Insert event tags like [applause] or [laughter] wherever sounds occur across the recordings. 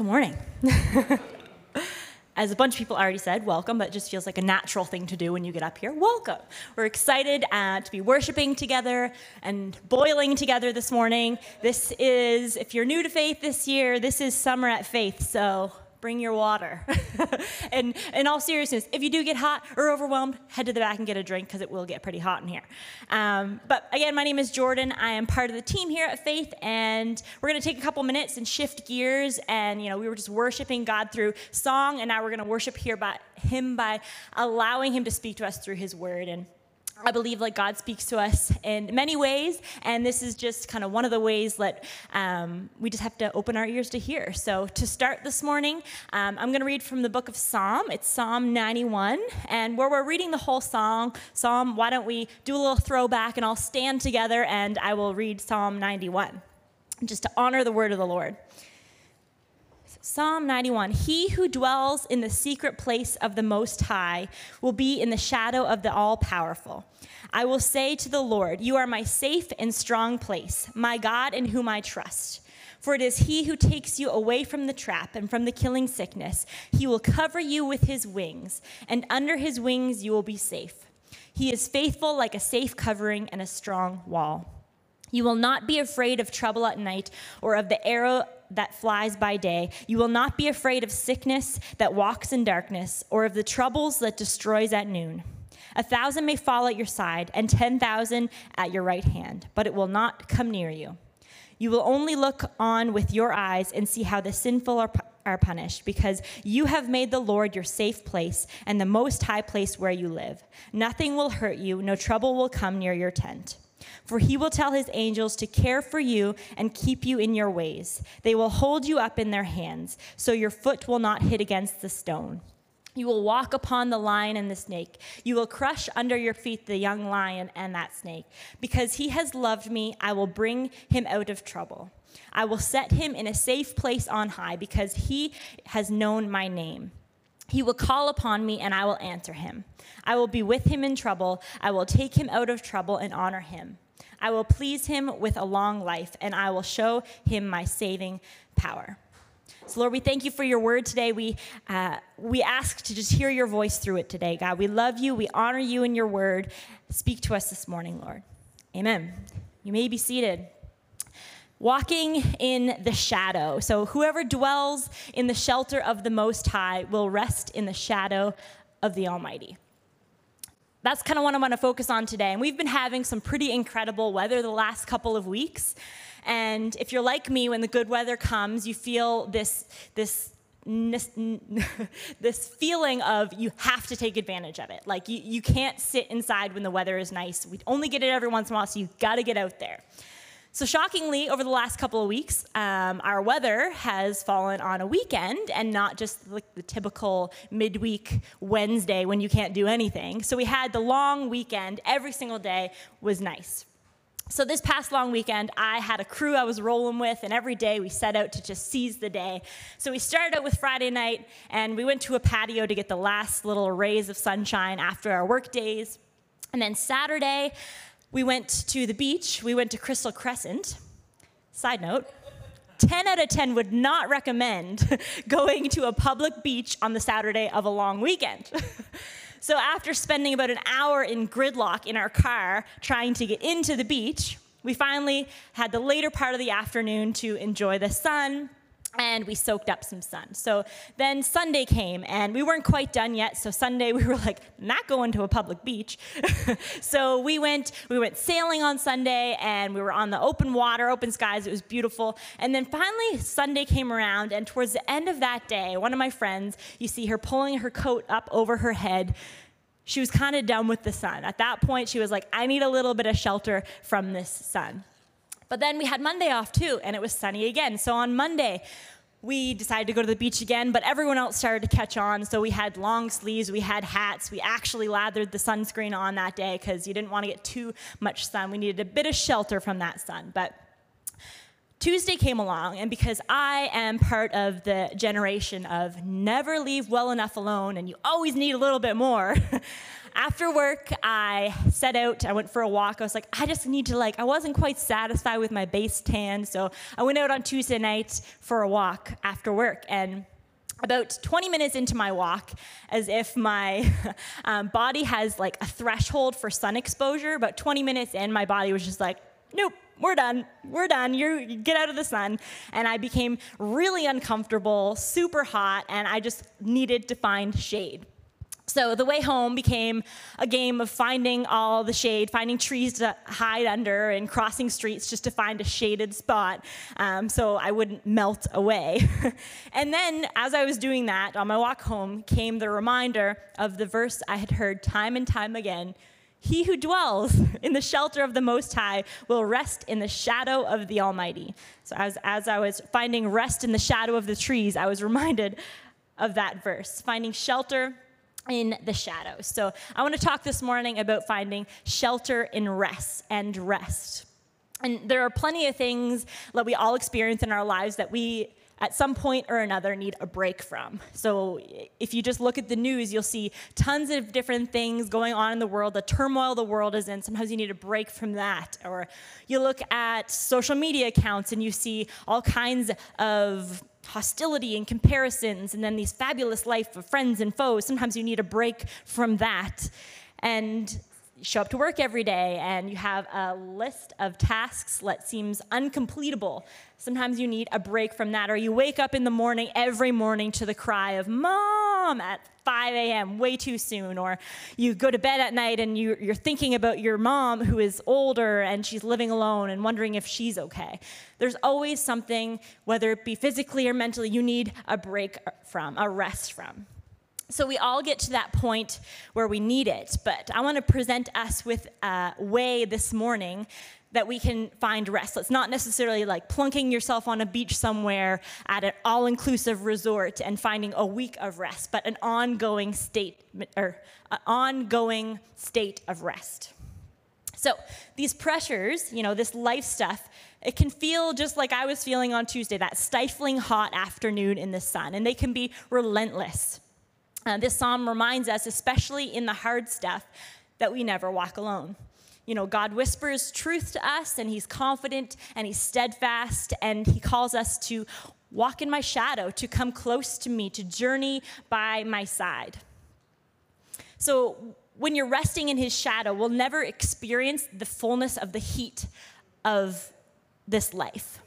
Good morning. [laughs] As a bunch of people already said, welcome, but it just feels like a natural thing to do when you get up here. Welcome. We're excited uh, to be worshiping together and boiling together this morning. This is, if you're new to faith this year, this is Summer at Faith, so bring your water. [laughs] and in all seriousness, if you do get hot or overwhelmed, head to the back and get a drink because it will get pretty hot in here. Um, but again, my name is Jordan. I am part of the team here at Faith, and we're going to take a couple minutes and shift gears. And you know, we were just worshiping God through song, and now we're going to worship here by Him by allowing Him to speak to us through His Word and. I believe like God speaks to us in many ways, and this is just kind of one of the ways that um, we just have to open our ears to hear. So, to start this morning, um, I'm going to read from the book of Psalm. It's Psalm 91, and where we're reading the whole song, Psalm, why don't we do a little throwback and I'll stand together and I will read Psalm 91, just to honor the word of the Lord. Psalm 91 He who dwells in the secret place of the Most High will be in the shadow of the All Powerful. I will say to the Lord, You are my safe and strong place, my God in whom I trust. For it is he who takes you away from the trap and from the killing sickness. He will cover you with his wings, and under his wings you will be safe. He is faithful like a safe covering and a strong wall. You will not be afraid of trouble at night or of the arrow that flies by day. You will not be afraid of sickness that walks in darkness or of the troubles that destroys at noon. A thousand may fall at your side and 10,000 at your right hand, but it will not come near you. You will only look on with your eyes and see how the sinful are, are punished, because you have made the Lord your safe place and the most high place where you live. Nothing will hurt you, no trouble will come near your tent. For he will tell his angels to care for you and keep you in your ways. They will hold you up in their hands, so your foot will not hit against the stone. You will walk upon the lion and the snake. You will crush under your feet the young lion and that snake. Because he has loved me, I will bring him out of trouble. I will set him in a safe place on high because he has known my name. He will call upon me and I will answer him. I will be with him in trouble. I will take him out of trouble and honor him. I will please him with a long life and I will show him my saving power. So, Lord, we thank you for your word today. We, uh, we ask to just hear your voice through it today, God. We love you. We honor you in your word. Speak to us this morning, Lord. Amen. You may be seated walking in the shadow. So, whoever dwells in the shelter of the Most High will rest in the shadow of the Almighty. That's kind of what I want to focus on today. And we've been having some pretty incredible weather the last couple of weeks. And if you're like me, when the good weather comes, you feel this, this [laughs] this feeling of you have to take advantage of it. Like you, you can't sit inside when the weather is nice. We only get it every once in a while, so you've got to get out there. So, shockingly, over the last couple of weeks, um, our weather has fallen on a weekend and not just like the typical midweek Wednesday when you can't do anything. So, we had the long weekend, every single day was nice. So, this past long weekend, I had a crew I was rolling with, and every day we set out to just seize the day. So, we started out with Friday night, and we went to a patio to get the last little rays of sunshine after our work days. And then Saturday, we went to the beach, we went to Crystal Crescent. Side note, 10 out of 10 would not recommend [laughs] going to a public beach on the Saturday of a long weekend. [laughs] so, after spending about an hour in gridlock in our car trying to get into the beach, we finally had the later part of the afternoon to enjoy the sun and we soaked up some sun. So then Sunday came, and we weren't quite done yet. So Sunday [laughs] we were like, not going to a public beach. [laughs] so we went, we went sailing on Sunday, and we were on the open water, open skies. It was beautiful. And then finally Sunday came around, and towards the end of that day, one of my friends, you see her pulling her coat up over her head. She was kind of done with the sun. At that point, she was like, I need a little bit of shelter from this sun. But then we had Monday off too, and it was sunny again. So on Monday, we decided to go to the beach again, but everyone else started to catch on. So we had long sleeves, we had hats. We actually lathered the sunscreen on that day because you didn't want to get too much sun. We needed a bit of shelter from that sun. But Tuesday came along, and because I am part of the generation of never leave well enough alone and you always need a little bit more, [laughs] after work, I set out, I went for a walk. I was like, I just need to, like, I wasn't quite satisfied with my base tan, so I went out on Tuesday night for a walk after work. And about 20 minutes into my walk, as if my [laughs] um, body has like a threshold for sun exposure, about 20 minutes in, my body was just like, nope, we're done. We're done. You get out of the sun. And I became really uncomfortable, super hot, and I just needed to find shade. So the way home became a game of finding all the shade, finding trees to hide under, and crossing streets just to find a shaded spot um, so I wouldn't melt away. [laughs] and then, as I was doing that on my walk home, came the reminder of the verse I had heard time and time again he who dwells [laughs] in the shelter of the Most High will rest in the shadow of the Almighty. So, as, as I was finding rest in the shadow of the trees, I was [laughs] reminded of that verse finding shelter in the shadows. So, I want to talk this morning about finding shelter in rest and rest. And there are plenty of things that we all experience in our lives that we at some point or another need a break from. So if you just look at the news, you'll see tons of different things going on in the world, the turmoil the world is in. Sometimes you need a break from that. Or you look at social media accounts and you see all kinds of hostility and comparisons, and then these fabulous life of friends and foes. Sometimes you need a break from that. And show up to work every day and you have a list of tasks that seems uncompletable. Sometimes you need a break from that, or you wake up in the morning every morning to the cry of mom at 5 a.m., way too soon, or you go to bed at night and you, are thinking about your mom who is older and she's living alone and wondering if she's okay. There's always something, whether it be physically or mentally, you need a break from, a rest from. So we all get to that point where we need it, but I want to present us with a way this morning that we can find rest. It's not necessarily like plunking yourself on a beach somewhere at an all inclusive resort and finding a week of rest, but an ongoing state or ongoing state of rest. So these pressures, you know, this life stuff, it can feel just like I was feeling on Tuesday, that stifling hot afternoon in the sun, and they can be relentless. Uh, this psalm reminds us, especially in the hard stuff, that we never walk alone. You know, God whispers truth to us, and He's confident and He's steadfast, and He calls us to walk in my shadow, to come close to me, to journey by my side. So, when you're resting in His shadow, we'll never experience the fullness of the heat of this life.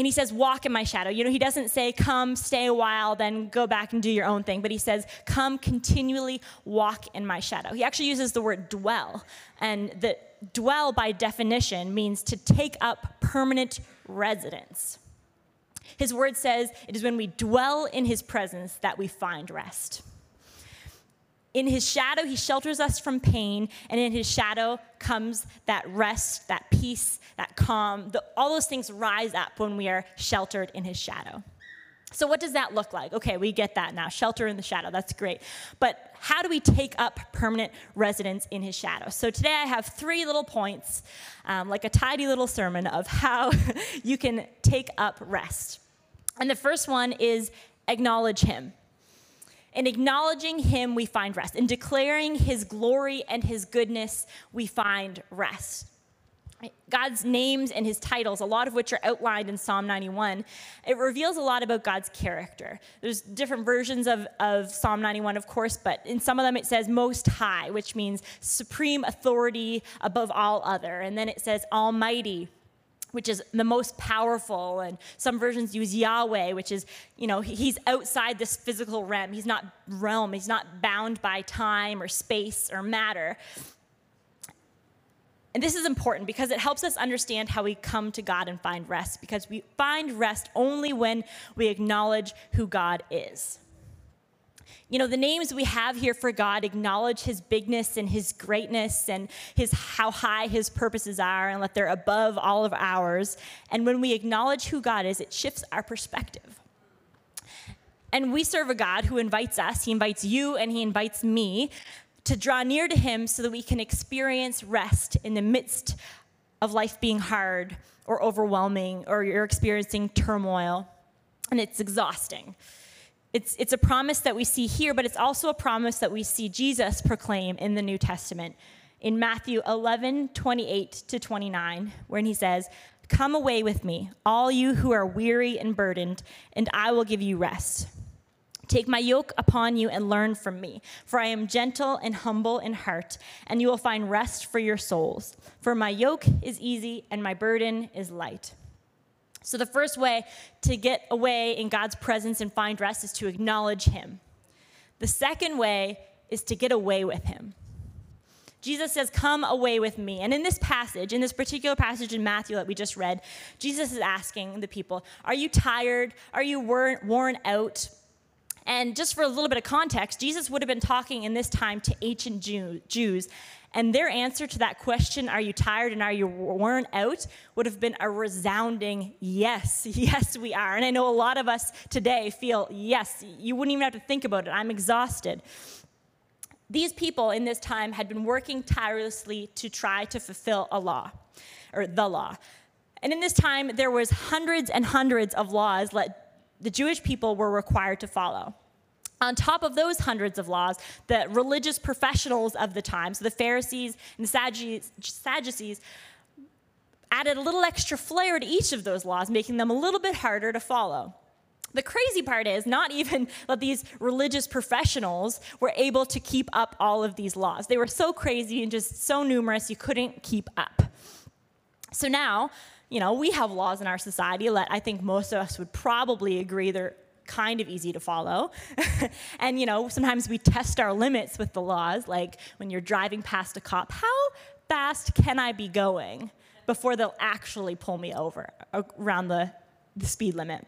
And he says, Walk in my shadow. You know, he doesn't say, Come, stay a while, then go back and do your own thing. But he says, Come, continually walk in my shadow. He actually uses the word dwell. And the dwell, by definition, means to take up permanent residence. His word says, It is when we dwell in his presence that we find rest. In his shadow, he shelters us from pain, and in his shadow comes that rest, that peace, that calm. The, all those things rise up when we are sheltered in his shadow. So, what does that look like? Okay, we get that now. Shelter in the shadow, that's great. But how do we take up permanent residence in his shadow? So, today I have three little points, um, like a tidy little sermon of how [laughs] you can take up rest. And the first one is acknowledge him. In acknowledging him, we find rest. In declaring his glory and his goodness, we find rest. God's names and his titles, a lot of which are outlined in Psalm 91, it reveals a lot about God's character. There's different versions of, of Psalm 91, of course, but in some of them it says Most High, which means supreme authority above all other. And then it says Almighty, which is the most powerful and some versions use yahweh which is you know he's outside this physical realm. He's not realm. He's not bound by time or space or matter. And this is important because it helps us understand how we come to God and find rest because we find rest only when we acknowledge who God is you know, the names we have here for God acknowledge his bigness and his greatness and his how high his purposes are and that they're above all of ours. And when we acknowledge who God is, it shifts our perspective. And we serve a God who invites us, he invites you and he invites me to draw near to him so that we can experience rest in the midst of life being hard or overwhelming or you're experiencing turmoil and it's exhausting. It's, it's a promise that we see here, but it's also a promise that we see Jesus proclaim in the New Testament in Matthew 11, 28 to 29, when he says, Come away with me, all you who are weary and burdened, and I will give you rest. Take my yoke upon you and learn from me, for I am gentle and humble in heart, and you will find rest for your souls. For my yoke is easy and my burden is light. So, the first way to get away in God's presence and find rest is to acknowledge Him. The second way is to get away with Him. Jesus says, Come away with me. And in this passage, in this particular passage in Matthew that we just read, Jesus is asking the people, Are you tired? Are you worn out? And just for a little bit of context, Jesus would have been talking in this time to ancient Jews. And their answer to that question, Are you tired and are you worn out? would have been a resounding yes. [laughs] Yes, we are. And I know a lot of us today feel, Yes, you wouldn't even have to think about it. I'm exhausted. These people in this time had been working tirelessly to try to fulfill a law, or the law. And in this time, there was hundreds and hundreds of laws that the Jewish people were required to follow. On top of those hundreds of laws, the religious professionals of the time, so the Pharisees and the Sadducees, added a little extra flair to each of those laws, making them a little bit harder to follow. The crazy part is not [laughs] even that these religious professionals were able to keep up all of these laws. They were so crazy and just so numerous, you couldn't keep up. So now, you know, we have laws in our society that I think most of us would probably agree they're kind of easy to follow. [laughs] and, you know, sometimes we test our limits with the laws, like when you're driving past a cop, how fast can I be going before they'll actually pull me over uh, around the, the speed limit?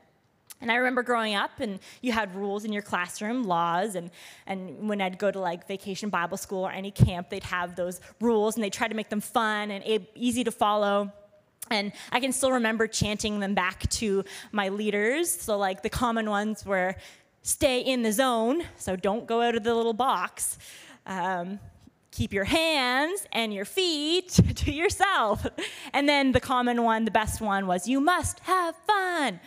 And I remember growing up, and you had rules in your classroom, laws, and, and when I'd go to like vacation Bible school or any camp, they'd have those rules, and they try to make them fun and easy to follow. And I can still remember chanting them back to my leaders. So, like the common ones were stay in the zone, so don't go out of the little box. Um, keep your hands and your feet [laughs] to yourself. And then the common one, the best one, was you must have fun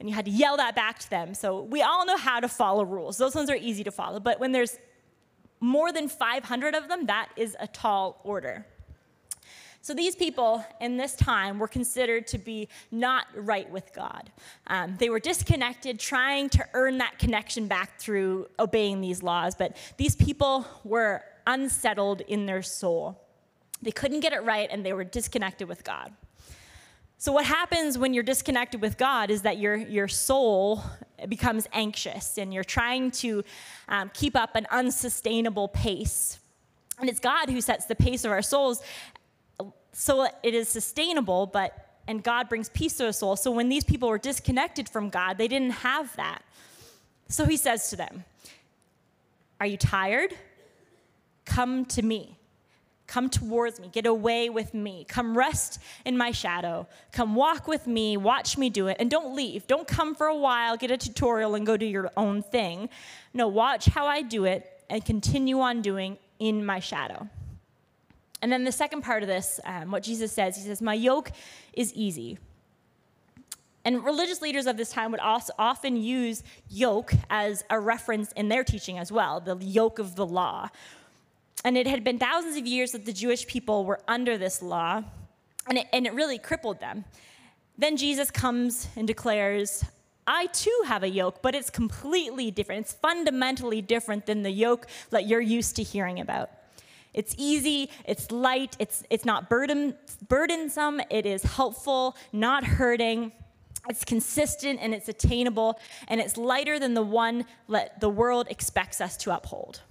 and you had to yell that back to them. So we all know how to follow rules. Those ones are easy to follow. But when there's more than 500 of them, that is a tall order. So these people in this time were considered to be not right with God. Um, they were disconnected, trying to earn that connection back through obeying these laws. But these people were unsettled in their soul. They couldn't get it right, and they were disconnected with God. So, what happens when you're disconnected with God is that your, your soul becomes anxious and you're trying to um, keep up an unsustainable pace. And it's God who sets the pace of our souls so it is sustainable, but and God brings peace to a soul. So when these people were disconnected from God, they didn't have that. So he says to them, Are you tired? Come to me. Come towards me. Get away with me. Come rest in my shadow. Come walk with me. Watch me do it. And don't leave. Don't come for a while, get a tutorial, and go do your own thing. No, watch how I do it and continue on doing in my shadow. And then the second part of this, um, what Jesus says, he says, My yoke is easy. And religious leaders of this time would also often use yoke as a reference in their teaching as well, the yoke of the law. And it had been thousands of years that the Jewish people were under this law, and it, and it really crippled them. Then Jesus comes and declares, I too have a yoke, but it's completely different. It's fundamentally different than the yoke that you're used to hearing about. It's easy, it's light, it's, it's not burden, burdensome, it is helpful, not hurting. It's consistent and it's attainable, and it's lighter than the one that the world expects us to uphold.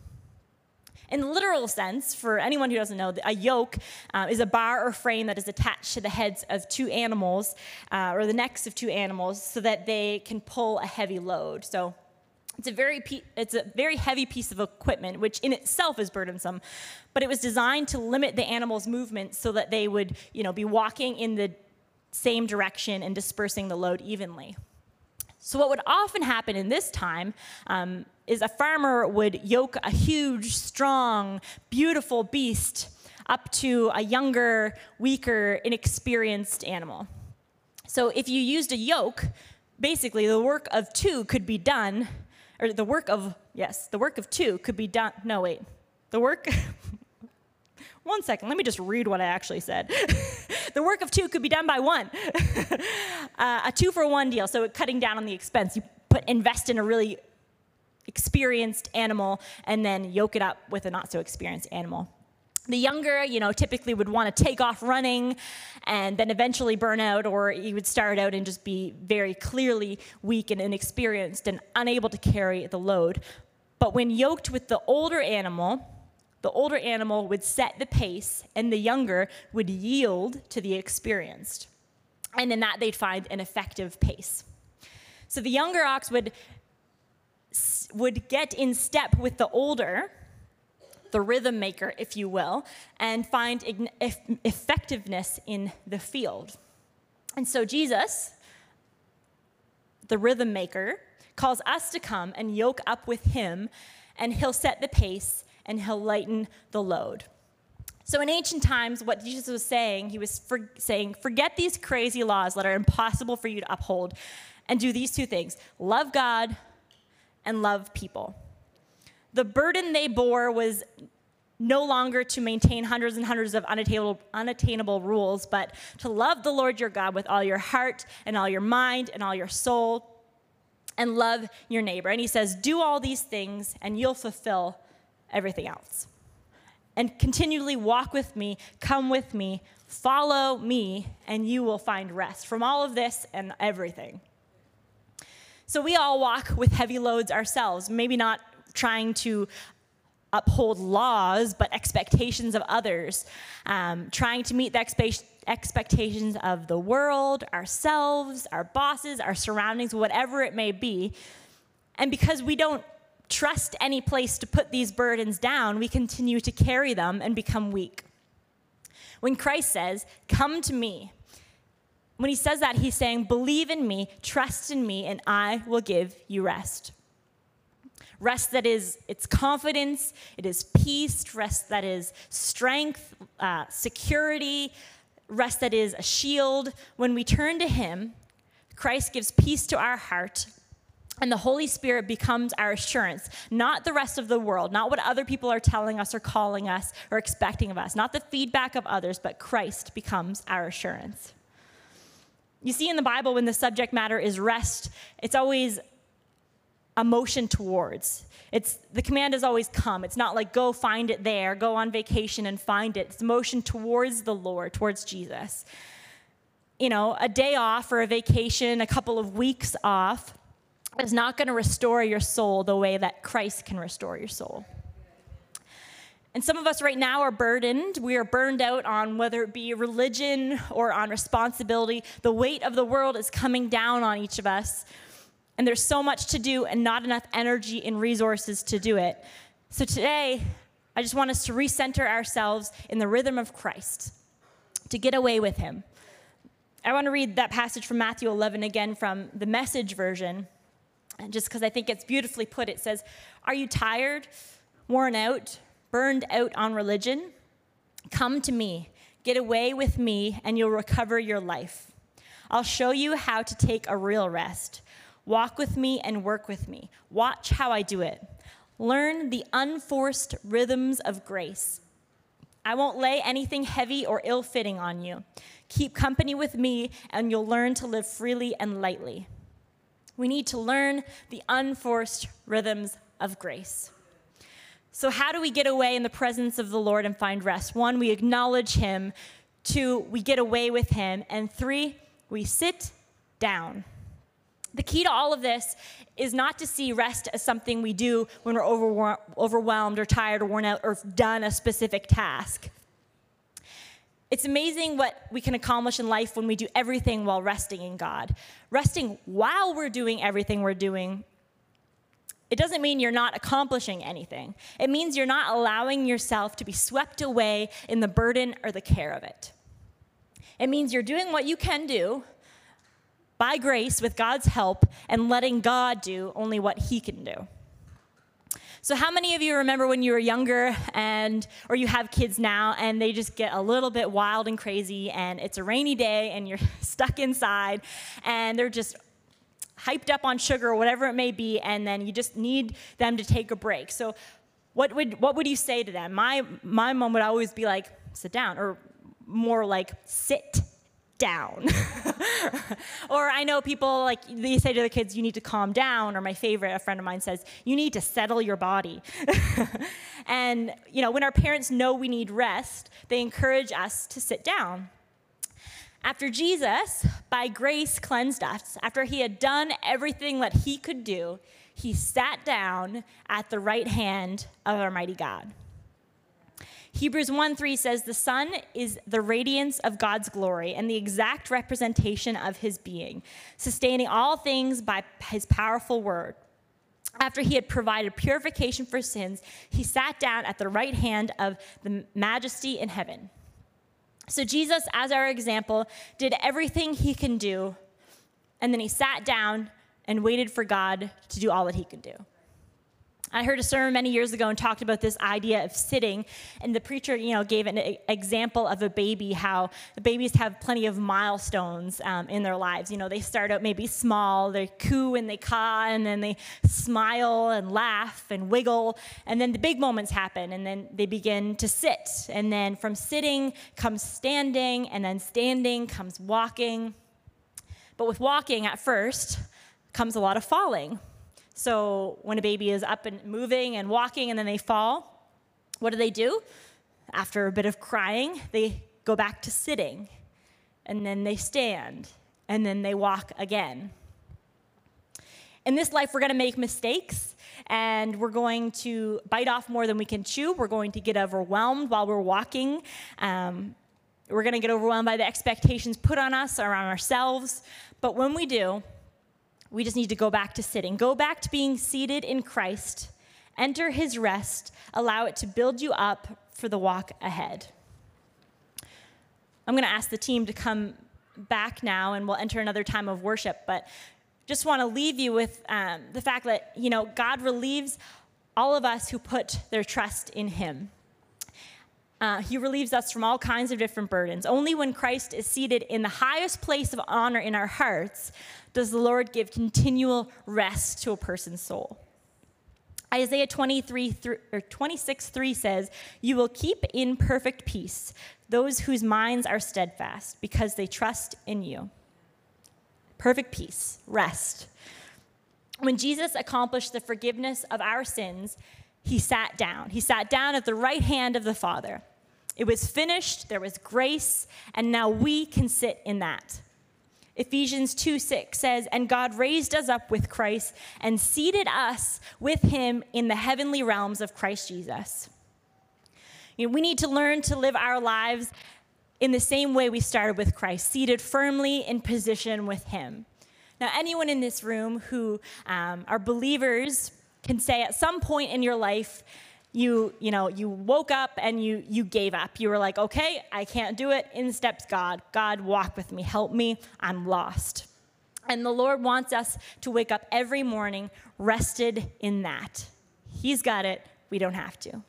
In the literal sense, for anyone who doesn't know, a yoke uh, is a bar or frame that is attached to the heads of two animals uh, or the necks of two animals so that they can pull a heavy load. So it's a very it's a very heavy piece of equipment, which in itself is burdensome, but it was designed to limit the animal's movement so that they would, you know, be walking in the same direction and dispersing the load evenly. So, what would often happen in this time um, is a farmer would yoke a huge, strong, beautiful beast up to a younger, weaker, inexperienced animal. So if you used a yoke, basically the work of two could be done, or the work of, yes, the work of two could be done. No, wait. The work. [laughs] one second, let me just read what I actually said. [laughs] the work of two could be done by one. [laughs] uh, a two for one deal, so cutting down on the expense. You put invest in a really experienced animal and then yoke it up with a not so experienced animal. The younger, you know, typically would want to take off running and then eventually burn out, or you would start out and just be very clearly weak and inexperienced and unable to carry the load. But when yoked with the older animal, the older animal would set the pace and the younger would yield to the experienced. And in that, they'd find an effective pace. So the younger ox would, would get in step with the older, the rhythm maker, if you will, and find effectiveness in the field. And so Jesus, the rhythm maker, calls us to come and yoke up with him, and he'll set the pace and he'll lighten the load. So, in ancient times, what Jesus was saying, he was for saying, forget these crazy laws that are impossible for you to uphold, and do these two things love God and love people. The burden they bore was no longer to maintain hundreds and hundreds of unattainable, unattainable rules, but to love the Lord your God with all your heart and all your mind and all your soul, and love your neighbor. And he says, Do all these things, and you'll fulfill everything else. And continually walk with me, come with me, follow me, and you will find rest from all of this and everything. So we all walk with heavy loads ourselves, maybe not trying to uphold laws, but expectations of others, um, trying to meet the expe- expectations of the world, ourselves, our bosses, our surroundings, whatever it may be. And because we don't trust any place to put these burdens down, we continue to carry them and become weak. When Christ says, Come to me, when he says that, he's saying, Believe in me, trust in me, and I will give you rest. Rest that is, it's confidence, it is peace, rest that is strength, uh, security, rest that is a shield. When we turn to him, Christ gives peace to our heart, and the Holy Spirit becomes our assurance, not the rest of the world, not what other people are telling us or calling us or expecting of us, not the feedback of others, but Christ becomes our assurance. You see, in the Bible, when the subject matter is rest, it's always a motion towards. It's the command is always come. It's not like go find it there, go on vacation and find it. It's motion towards the Lord, towards Jesus. You know, a day off or a vacation, a couple of weeks off is not going to restore your soul the way that Christ can restore your soul. And some of us right now are burdened. We are burned out on whether it be religion or on responsibility. The weight of the world is coming down on each of us. And there's so much to do and not enough energy and resources to do it. So today, I just want us to recenter ourselves in the rhythm of Christ, to get away with Him. I want to read that passage from Matthew 11 again from the message version just because I think it's beautifully put. It says, Are you tired, worn out, burned out on religion? Come to me, get away with me, and you'll recover your life. I'll show you how to take a real rest. Walk with me and work with me. Watch how I do it. Learn the unforced rhythms of grace. I won't lay anything heavy or ill fitting on you. Keep company with me, and you'll learn to live freely and lightly. We need to learn the unforced rhythms of grace. So, how do we get away in the presence of the Lord and find rest? One, we acknowledge Him. Two, we get away with Him. And three, we sit down. The key to all of this is not to see rest as something we do when we're overwhelmed or tired or worn out or done a specific task. It's amazing what we can accomplish in life when we do everything while resting in God. Resting while we're doing everything we're doing, it doesn't mean you're not accomplishing anything. It means you're not allowing yourself to be swept away in the burden or the care of it. It means you're doing what you can do by grace with God's help and letting God do only what He can do. So, how many of you remember when you were younger and, or you have kids now, and they just get a little bit wild and crazy, and it's a rainy day, and you're [laughs] stuck inside, and they're just hyped up on sugar or whatever it may be, and then you just need them to take a break. So, what would, what would you say to them? My, my mom would always be like, sit down, or more like, sit down. [laughs] or I know people like they say to their kids, you need to calm down. Or my favorite, a friend of mine says, you need to settle your body. [laughs] and you know, when our parents know we need rest, they encourage us to sit down. After Jesus, by grace, cleansed us, after he had done everything that he could do, he sat down at the right hand of our mighty God. Hebrews 1 3 says, The Son is the radiance of God's glory and the exact representation of his being, sustaining all things by his powerful word. After he had provided purification for sins, he sat down at the right hand of the majesty in heaven. So, Jesus, as our example, did everything he can do, and then he sat down and waited for God to do all that he could do. I heard a sermon many years ago and talked about this idea of sitting, and the preacher, you know, gave an example of a baby, how babies have plenty of milestones um, in their lives. You know, they start out maybe small, they coo and they caw, and then they smile and laugh and wiggle, and then the big moments happen, and then they begin to sit, and then from sitting comes standing, and then standing comes walking. But with walking at first comes a lot of falling. So when a baby is up and moving and walking and then they fall, what do they do? After a bit of crying, they go back to sitting and then they stand and then they walk again. In this life, we're going to make mistakes and we're going to bite off more than we can chew. We're going to get overwhelmed while we're walking. Um, we're going to get overwhelmed by the expectations put on us or on ourselves. But when we do, we just need to go back to sitting. Go back to being seated in Christ. Enter his rest. Allow it to build you up for the walk ahead. I'm going to ask the team to come back now and we'll enter another time of worship. But just want to leave you with um, the fact that, you know, God relieves all of us who put their trust in him. Uh, he relieves us from all kinds of different burdens. Only when Christ is seated in the highest place of honor in our hearts does the Lord give continual rest to a person's soul. Isaiah 23 or 26 3 says, You will keep in perfect peace those whose minds are steadfast because they trust in you. Perfect peace, rest. When Jesus accomplished the forgiveness of our sins, he sat down. He sat down at the right hand of the Father. It was finished, there was grace, and now we can sit in that. Ephesians 2 6 says, And God raised us up with Christ and seated us with him in the heavenly realms of Christ Jesus. You know, we need to learn to live our lives in the same way we started with Christ, seated firmly in position with him. Now, anyone in this room who um, are believers can say at some point in your life, you you know you woke up and you you gave up. You were like okay i can't do it. In steps god. God walk with me. Help me. I'm lost. And the lord wants us to wake up every morning rested in that. He's got it. We don't have to.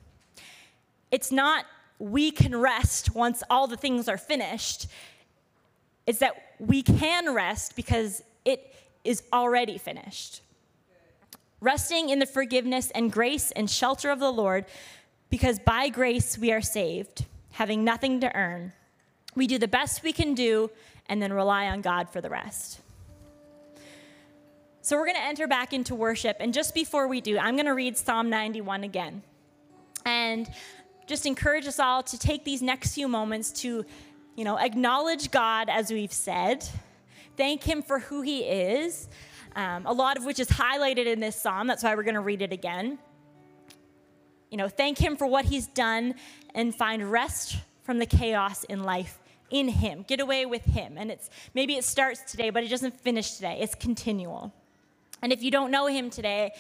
It's not we can rest once all the things are finished. It's that we can rest because it is already finished resting in the forgiveness and grace and shelter of the Lord, because by grace we are saved, having nothing to earn. We do the best we can do and then rely on God for the rest. So we're going to enter back into worship. And just before we do, I'm going to read Psalm 91 again. And just encourage us all to take these next few moments to, you know, acknowledge God as we've said, thank Him for who He is, um, a lot of which is highlighted in this psalm. That's why we're going to read it again. You know, thank Him for what He's done and find rest from the chaos in life in Him. Get away with Him. And it's maybe it starts today, but it doesn't finish today, it's continual. And if you don't know Him today,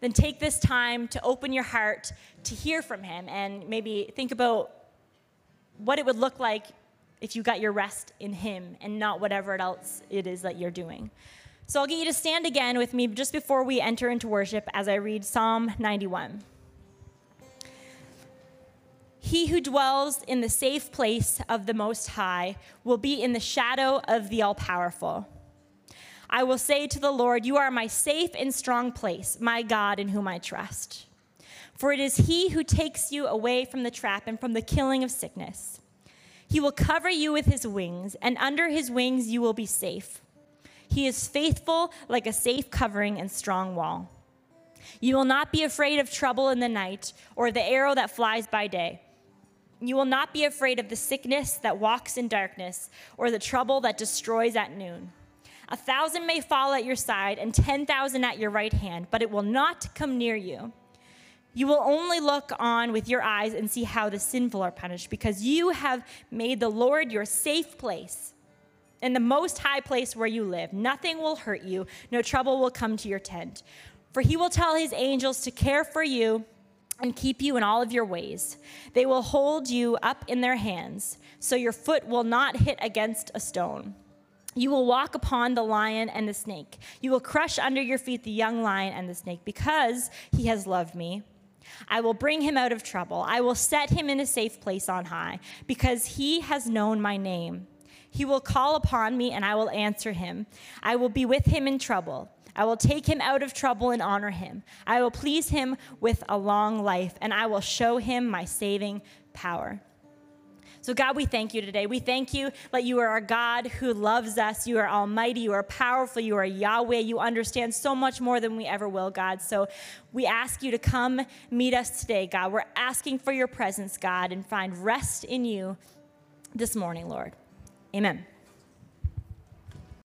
then take this time to open your heart to hear from Him and maybe think about what it would look like if you got your rest in Him and not whatever else it is that you're doing. So I'll get you to stand again with me just before we enter into worship as I read Psalm 91. He who dwells in the safe place of the Most High will be in the shadow of the All Powerful. I will say to the Lord, You are my safe and strong place, my God in whom I trust. For it is He who takes you away from the trap and from the killing of sickness. He will cover you with His wings, and under His wings you will be safe. He is faithful like a safe covering and strong wall. You will not be afraid of trouble in the night or the arrow that flies by day. You will not be afraid of the sickness that walks in darkness or the trouble that destroys at noon. A thousand may fall at your side and 10,000 at your right hand, but it will not come near you. You will only look on with your eyes and see how the sinful are punished, because you have made the Lord your safe place in the most high place where you live. Nothing will hurt you, no trouble will come to your tent. For he will tell his angels to care for you and keep you in all of your ways. They will hold you up in their hands, so your foot will not hit against a stone. You will walk upon the lion and the snake. You will crush under your feet the young lion and the snake, because he has loved me. I will bring him out of trouble. I will set him in a safe place on high, because he has known my name. He will call upon me, and I will answer him. I will be with him in trouble. I will take him out of trouble and honor him. I will please him with a long life, and I will show him my saving power. So, God, we thank you today. We thank you that you are a God who loves us. You are almighty. You are powerful. You are Yahweh. You understand so much more than we ever will, God. So, we ask you to come meet us today, God. We're asking for your presence, God, and find rest in you this morning, Lord. Amen.